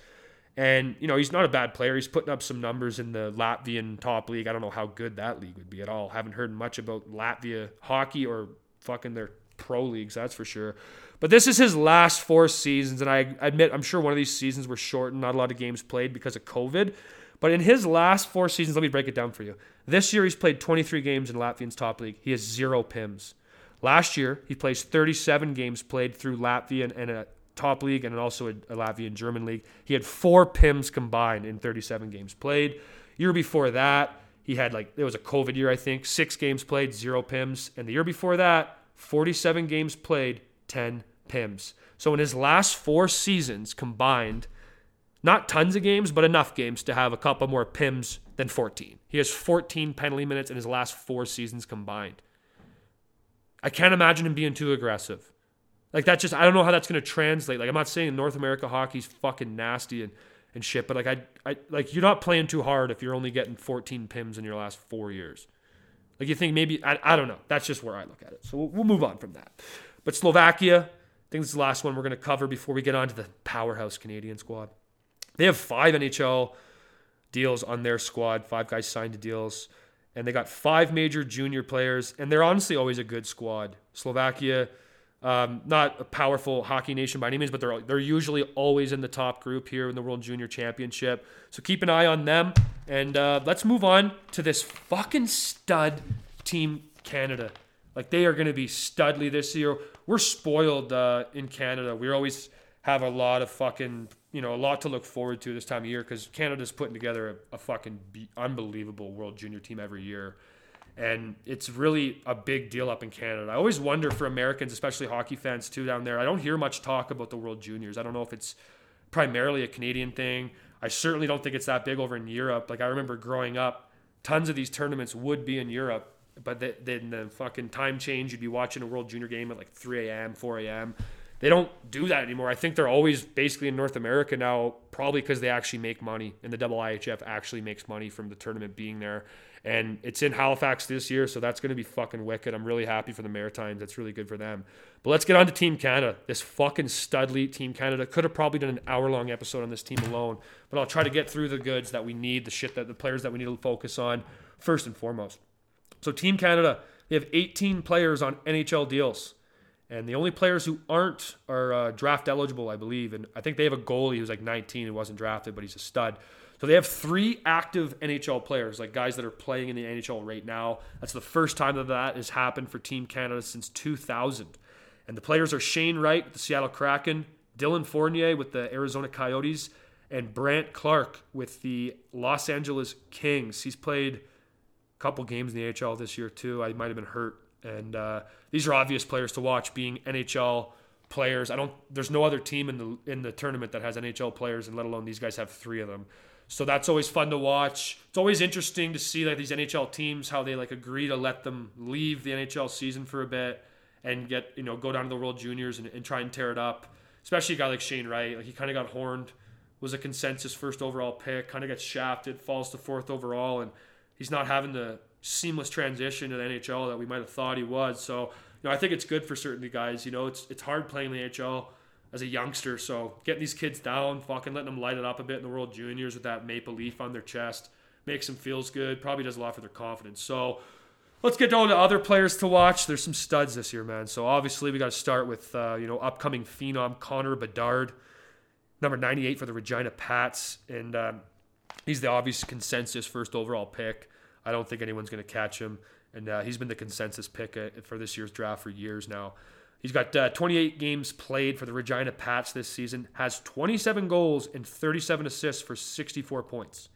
And, you know, he's not a bad player. He's putting up some numbers in the Latvian top league. I don't know how good that league would be at all. Haven't heard much about Latvia hockey or fucking their pro leagues, that's for sure. But this is his last four seasons. And I admit, I'm sure one of these seasons were shortened, not a lot of games played because of COVID. But in his last four seasons, let me break it down for you. This year, he's played 23 games in Latvian's top league. He has zero PIMs. Last year, he plays 37 games played through Latvian and a top league and also a, a Latvian German league. He had four PIMs combined in 37 games played. Year before that, he had like it was a COVID year, I think. Six games played, zero PIMs, and the year before that, 47 games played, 10 PIMs. So in his last four seasons combined, not tons of games, but enough games to have a couple more PIMs than 14. He has 14 penalty minutes in his last four seasons combined. I can't imagine him being too aggressive. Like that's just I don't know how that's gonna translate. Like I'm not saying North America hockey's fucking nasty and, and shit, but like I I like you're not playing too hard if you're only getting 14 pims in your last four years. Like you think maybe I, I don't know. That's just where I look at it. So we'll, we'll move on from that. But Slovakia, I think this is the last one we're gonna cover before we get on to the powerhouse Canadian squad. They have five NHL deals on their squad. Five guys signed to deals and they got five major junior players, and they're honestly always a good squad. Slovakia, um, not a powerful hockey nation by any means, but they're they're usually always in the top group here in the World Junior Championship. So keep an eye on them, and uh, let's move on to this fucking stud team Canada. Like they are going to be studly this year. We're spoiled uh, in Canada. We always have a lot of fucking you know, a lot to look forward to this time of year because Canada's putting together a, a fucking be- unbelievable World Junior team every year. And it's really a big deal up in Canada. I always wonder for Americans, especially hockey fans too down there. I don't hear much talk about the World Juniors. I don't know if it's primarily a Canadian thing. I certainly don't think it's that big over in Europe. Like I remember growing up, tons of these tournaments would be in Europe, but then the fucking time change, you'd be watching a World Junior game at like 3 a.m., 4 a.m they don't do that anymore. I think they're always basically in North America now, probably because they actually make money, and the double IHF actually makes money from the tournament being there. And it's in Halifax this year, so that's going to be fucking wicked. I'm really happy for the Maritimes. That's really good for them. But let's get on to Team Canada. This fucking studly Team Canada could have probably done an hour long episode on this team alone, but I'll try to get through the goods that we need, the shit that the players that we need to focus on first and foremost. So Team Canada, they have 18 players on NHL deals. And the only players who aren't are uh, draft eligible, I believe. And I think they have a goalie who's like 19 who wasn't drafted, but he's a stud. So they have three active NHL players, like guys that are playing in the NHL right now. That's the first time that that has happened for Team Canada since 2000. And the players are Shane Wright with the Seattle Kraken, Dylan Fournier with the Arizona Coyotes, and Brandt Clarke with the Los Angeles Kings. He's played a couple games in the NHL this year too. I might have been hurt and uh, these are obvious players to watch, being NHL players. I don't. There's no other team in the in the tournament that has NHL players, and let alone these guys have three of them. So that's always fun to watch. It's always interesting to see like these NHL teams how they like agree to let them leave the NHL season for a bit and get you know go down to the World Juniors and, and try and tear it up. Especially a guy like Shane Wright, like he kind of got horned, was a consensus first overall pick, kind of gets shafted, falls to fourth overall, and he's not having the seamless transition to the NHL that we might have thought he was. So, you know, I think it's good for certain guys. You know, it's it's hard playing the NHL as a youngster. So getting these kids down, fucking letting them light it up a bit in the World Juniors with that maple leaf on their chest makes them feels good. Probably does a lot for their confidence. So let's get down to other players to watch. There's some studs this year, man. So obviously we got to start with uh, you know upcoming phenom Connor Bedard, number 98 for the Regina Pats, and um, he's the obvious consensus first overall pick. I don't think anyone's going to catch him. And uh, he's been the consensus pick uh, for this year's draft for years now. He's got uh, 28 games played for the Regina Pats this season, has 27 goals and 37 assists for 64 points.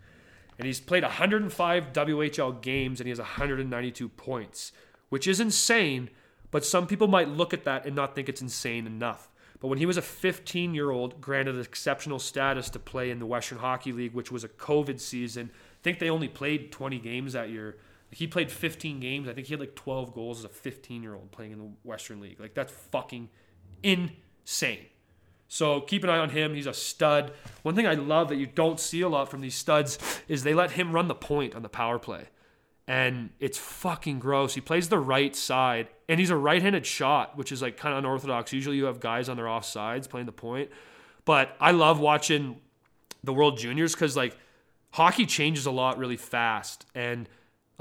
And he's played 105 WHL games and he has 192 points, which is insane. But some people might look at that and not think it's insane enough. But when he was a 15 year old, granted exceptional status to play in the Western Hockey League, which was a COVID season, I think they only played 20 games that year. He played 15 games. I think he had like 12 goals as a 15 year old playing in the Western League. Like that's fucking insane. So keep an eye on him. He's a stud. One thing I love that you don't see a lot from these studs is they let him run the point on the power play. And it's fucking gross. He plays the right side and he's a right handed shot, which is like kind of unorthodox. Usually you have guys on their off sides playing the point. But I love watching the World Juniors because like hockey changes a lot really fast and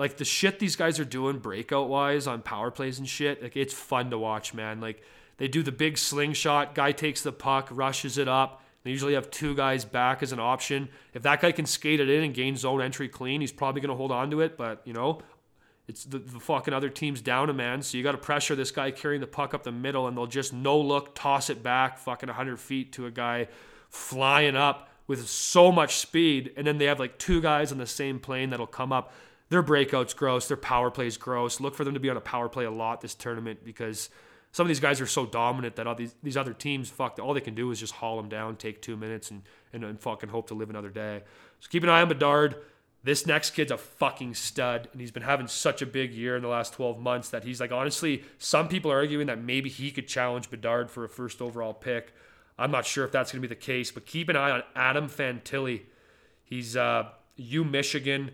like the shit these guys are doing breakout wise on power plays and shit like it's fun to watch man. Like they do the big slingshot guy takes the puck rushes it up. They usually have two guys back as an option. If that guy can skate it in and gain zone entry clean he's probably going to hold on to it but you know it's the, the fucking other team's down a man so you got to pressure this guy carrying the puck up the middle and they'll just no look toss it back fucking 100 feet to a guy flying up with so much speed, and then they have like two guys on the same plane that'll come up. Their breakouts gross, their power plays gross. Look for them to be on a power play a lot this tournament because some of these guys are so dominant that all these these other teams, fuck, all they can do is just haul them down, take two minutes, and and, and fucking hope to live another day. So keep an eye on Bedard. This next kid's a fucking stud, and he's been having such a big year in the last 12 months that he's like, honestly, some people are arguing that maybe he could challenge Bedard for a first overall pick. I'm not sure if that's going to be the case, but keep an eye on Adam Fantilli. He's uh, U Michigan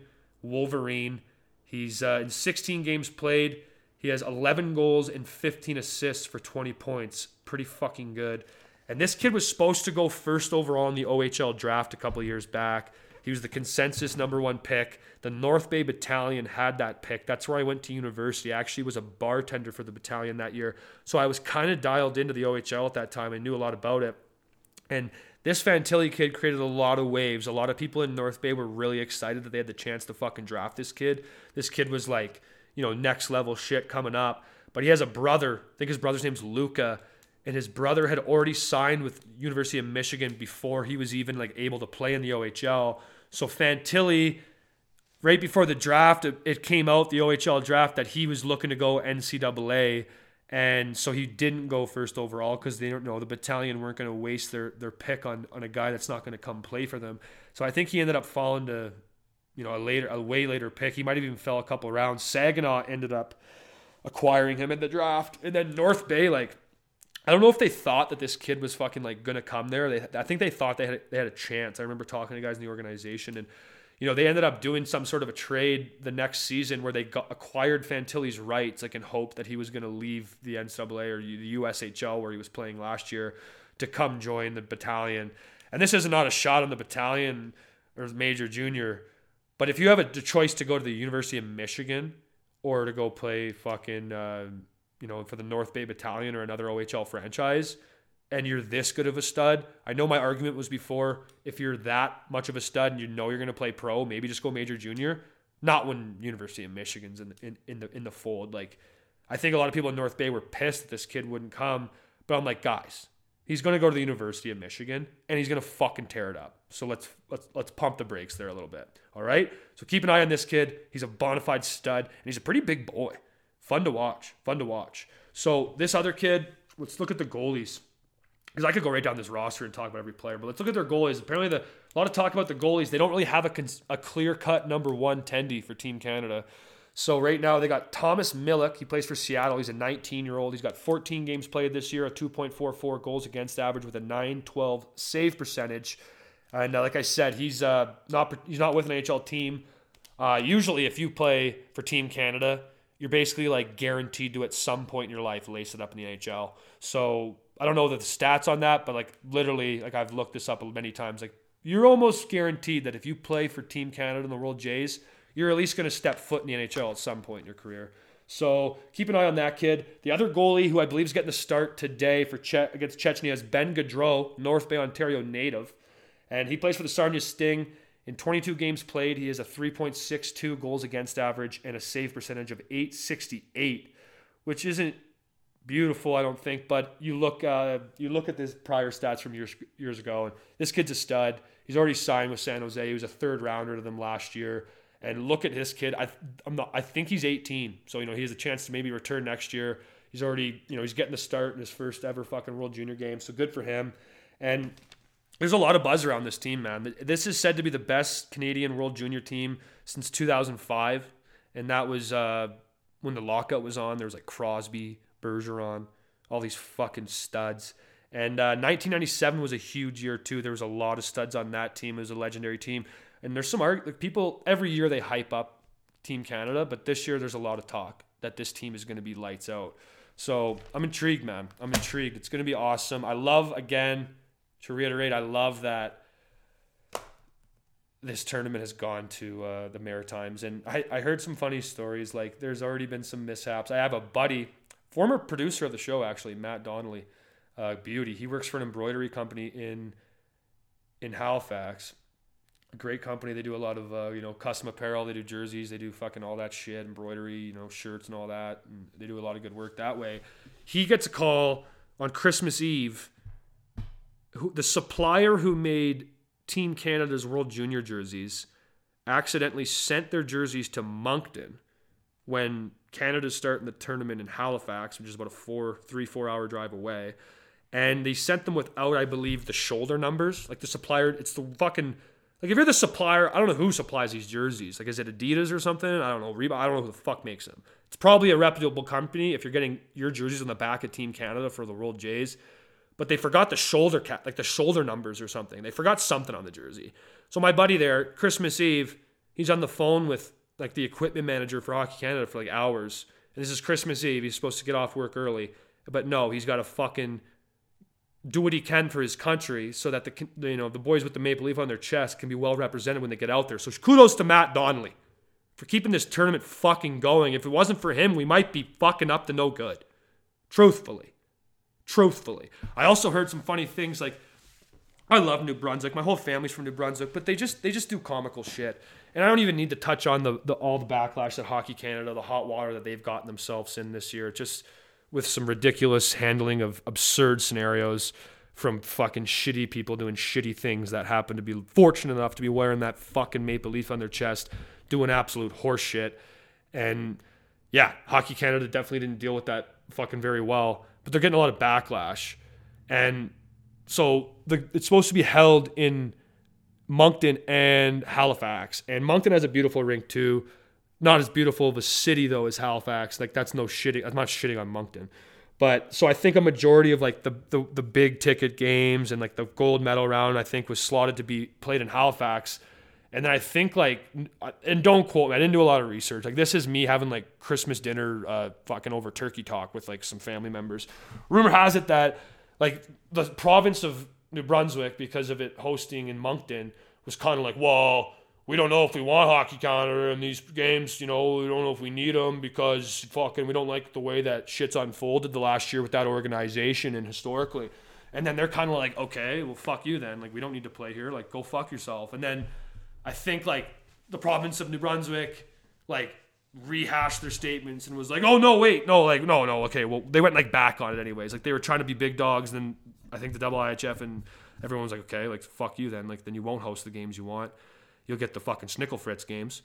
Wolverine. He's uh, in 16 games played. He has 11 goals and 15 assists for 20 points. Pretty fucking good. And this kid was supposed to go first overall in the OHL draft a couple years back. He was the consensus number one pick. The North Bay Battalion had that pick. That's where I went to university. I actually was a bartender for the battalion that year. So I was kind of dialed into the OHL at that time. I knew a lot about it. And this Fantilli kid created a lot of waves. A lot of people in North Bay were really excited that they had the chance to fucking draft this kid. This kid was like, you know, next level shit coming up. But he has a brother. I think his brother's name's Luca and his brother had already signed with University of Michigan before he was even like able to play in the OHL. So Fantilli, right before the draft, it came out the OHL draft that he was looking to go NCAA, and so he didn't go first overall because they don't know the battalion weren't going to waste their their pick on on a guy that's not going to come play for them. So I think he ended up falling to, you know, a later a way later pick. He might have even fell a couple rounds. Saginaw ended up acquiring him in the draft, and then North Bay like I don't know if they thought that this kid was fucking like gonna come there. They, I think they thought they had they had a chance. I remember talking to guys in the organization, and you know they ended up doing some sort of a trade the next season where they got, acquired Fantilli's rights, like in hope that he was gonna leave the NCAA or the USHL where he was playing last year to come join the battalion. And this is not a shot on the battalion or major junior, but if you have a choice to go to the University of Michigan or to go play fucking. Uh, you know, for the North Bay Battalion or another OHL franchise, and you're this good of a stud. I know my argument was before if you're that much of a stud and you know you're going to play pro, maybe just go major junior. Not when University of Michigan's in, in, in the in the fold. Like, I think a lot of people in North Bay were pissed that this kid wouldn't come, but I'm like, guys, he's going to go to the University of Michigan and he's going to fucking tear it up. So let's let's let's pump the brakes there a little bit. All right. So keep an eye on this kid. He's a bona fide stud and he's a pretty big boy. Fun to watch. Fun to watch. So this other kid, let's look at the goalies. Because I could go right down this roster and talk about every player, but let's look at their goalies. Apparently, the, a lot of talk about the goalies. They don't really have a, a clear cut number one tendy for Team Canada. So right now they got Thomas Milic. He plays for Seattle. He's a 19 year old. He's got 14 games played this year, a 2.44 goals against average with a 912 save percentage. And uh, like I said, he's uh, not he's not with an NHL team. Uh, usually, if you play for Team Canada, you're basically like guaranteed to at some point in your life lace it up in the NHL. So I don't know the stats on that, but like literally, like I've looked this up many times. Like you're almost guaranteed that if you play for Team Canada in the World Jays, you're at least going to step foot in the NHL at some point in your career. So keep an eye on that kid. The other goalie who I believe is getting the start today for che- against Chechnya is Ben Gaudreau, North Bay, Ontario native, and he plays for the Sarnia Sting. In 22 games played, he has a 3.62 goals against average and a save percentage of 868, which isn't beautiful, I don't think. But you look, uh, you look at this prior stats from years years ago, and this kid's a stud. He's already signed with San Jose. He was a third rounder to them last year. And look at this kid. I, I'm not. I think he's 18, so you know he has a chance to maybe return next year. He's already, you know, he's getting the start in his first ever fucking World Junior game. So good for him. And there's a lot of buzz around this team, man. This is said to be the best Canadian World Junior team since 2005, and that was uh, when the lockout was on. There was like Crosby, Bergeron, all these fucking studs. And uh, 1997 was a huge year too. There was a lot of studs on that team. It was a legendary team. And there's some like people every year they hype up Team Canada, but this year there's a lot of talk that this team is going to be lights out. So I'm intrigued, man. I'm intrigued. It's going to be awesome. I love again to reiterate, I love that this tournament has gone to uh, the Maritimes. And I, I heard some funny stories. Like, there's already been some mishaps. I have a buddy, former producer of the show, actually, Matt Donnelly, uh, Beauty. He works for an embroidery company in in Halifax. A great company. They do a lot of uh, you know custom apparel. They do jerseys. They do fucking all that shit, embroidery, you know, shirts and all that. And they do a lot of good work that way. He gets a call on Christmas Eve who, the supplier who made Team Canada's World Junior jerseys accidentally sent their jerseys to Moncton when Canada's starting the tournament in Halifax, which is about a four, three, four hour drive away. and they sent them without, I believe, the shoulder numbers. Like the supplier, it's the fucking like if you're the supplier, I don't know who supplies these jerseys. Like is it Adidas or something? I don't know. Reebok. I don't know who the fuck makes them. It's probably a reputable company if you're getting your jerseys on the back of Team Canada for the World Jays. But they forgot the shoulder cap, like the shoulder numbers or something. They forgot something on the jersey. So my buddy there, Christmas Eve, he's on the phone with like the equipment manager for Hockey Canada for like hours. And this is Christmas Eve. He's supposed to get off work early, but no, he's got to fucking do what he can for his country so that the you know the boys with the maple leaf on their chest can be well represented when they get out there. So kudos to Matt Donnelly for keeping this tournament fucking going. If it wasn't for him, we might be fucking up to no good. Truthfully. Truthfully. I also heard some funny things like I love New Brunswick. My whole family's from New Brunswick, but they just they just do comical shit. And I don't even need to touch on the, the all the backlash that Hockey Canada, the hot water that they've gotten themselves in this year. Just with some ridiculous handling of absurd scenarios from fucking shitty people doing shitty things that happen to be fortunate enough to be wearing that fucking maple leaf on their chest, doing absolute horse shit. And yeah, Hockey Canada definitely didn't deal with that fucking very well, but they're getting a lot of backlash. And so the, it's supposed to be held in Moncton and Halifax. And Moncton has a beautiful rink too not as beautiful of a city though as Halifax. Like that's no shitting. I'm not shitting on Moncton. But so I think a majority of like the, the the big ticket games and like the gold medal round I think was slotted to be played in Halifax. And then I think like and don't quote me, I didn't do a lot of research. Like this is me having like Christmas dinner uh fucking over turkey talk with like some family members. Rumor has it that like the province of New Brunswick, because of it hosting in Moncton, was kind of like, well, we don't know if we want Hockey Canada in these games. You know, we don't know if we need them because fucking we don't like the way that shit's unfolded the last year with that organization and historically. And then they're kind of like, okay, well, fuck you then. Like, we don't need to play here. Like, go fuck yourself. And then I think like the province of New Brunswick, like rehashed their statements and was like, oh no, wait, no, like no, no, okay. Well, they went like back on it anyways. Like they were trying to be big dogs. Then I think the double IHF and everyone was like, okay, like fuck you then. Like then you won't host the games you want you'll get the fucking Schnickel Fritz games.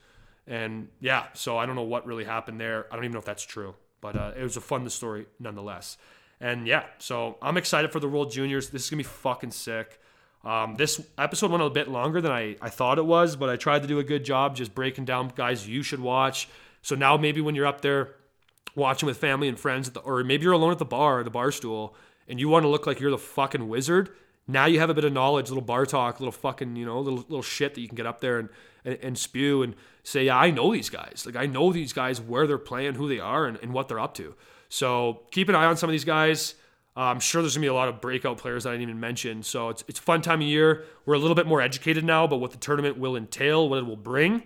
And yeah, so I don't know what really happened there. I don't even know if that's true, but uh, it was a fun story nonetheless. And yeah, so I'm excited for the World Juniors. This is gonna be fucking sick. Um, this episode went a bit longer than I, I thought it was, but I tried to do a good job just breaking down guys you should watch. So now maybe when you're up there watching with family and friends, the, or maybe you're alone at the bar, at the bar stool, and you want to look like you're the fucking wizard, now you have a bit of knowledge, a little bar talk, a little fucking, you know, little little shit that you can get up there and, and, and spew and say, yeah, I know these guys. Like I know these guys, where they're playing, who they are, and, and what they're up to. So keep an eye on some of these guys. Uh, I'm sure there's gonna be a lot of breakout players that I didn't even mention. So it's it's a fun time of year. We're a little bit more educated now about what the tournament will entail, what it will bring,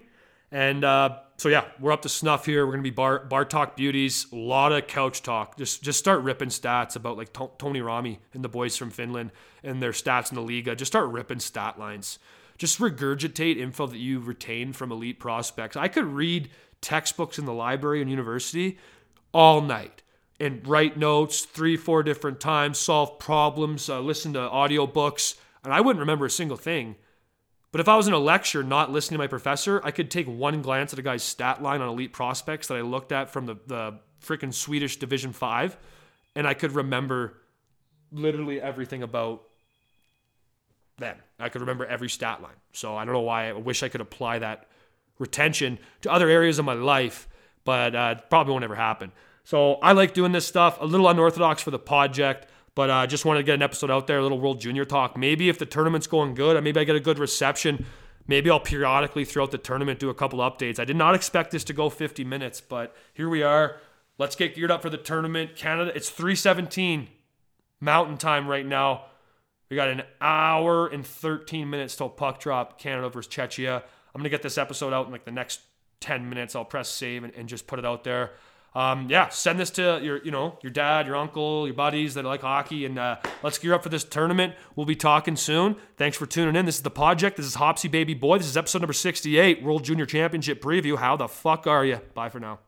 and uh, so yeah, we're up to snuff here. We're gonna be bar bar talk beauties, a lot of couch talk. Just just start ripping stats about like T- Tony Rami and the boys from Finland and their stats in the Liiga. Just start ripping stat lines. Just regurgitate info that you retained from elite prospects. I could read textbooks in the library and university all night and write notes three, four different times, solve problems, uh, listen to audiobooks, and I wouldn't remember a single thing but if I was in a lecture not listening to my professor, I could take one glance at a guy's stat line on elite prospects that I looked at from the, the freaking Swedish Division 5, and I could remember literally everything about them. I could remember every stat line. So I don't know why I wish I could apply that retention to other areas of my life, but uh, probably won't ever happen. So I like doing this stuff, a little unorthodox for the project. But I uh, just wanted to get an episode out there, a little World Junior talk. Maybe if the tournament's going good, maybe I get a good reception. Maybe I'll periodically throughout the tournament do a couple updates. I did not expect this to go 50 minutes, but here we are. Let's get geared up for the tournament. Canada, it's 317 Mountain Time right now. We got an hour and 13 minutes till puck drop, Canada versus Czechia. I'm going to get this episode out in like the next 10 minutes. I'll press save and, and just put it out there um, yeah, send this to your, you know, your dad, your uncle, your buddies that like hockey, and uh, let's gear up for this tournament. We'll be talking soon. Thanks for tuning in. This is the project. This is Hopsy Baby Boy. This is episode number 68, World Junior Championship preview. How the fuck are you? Bye for now.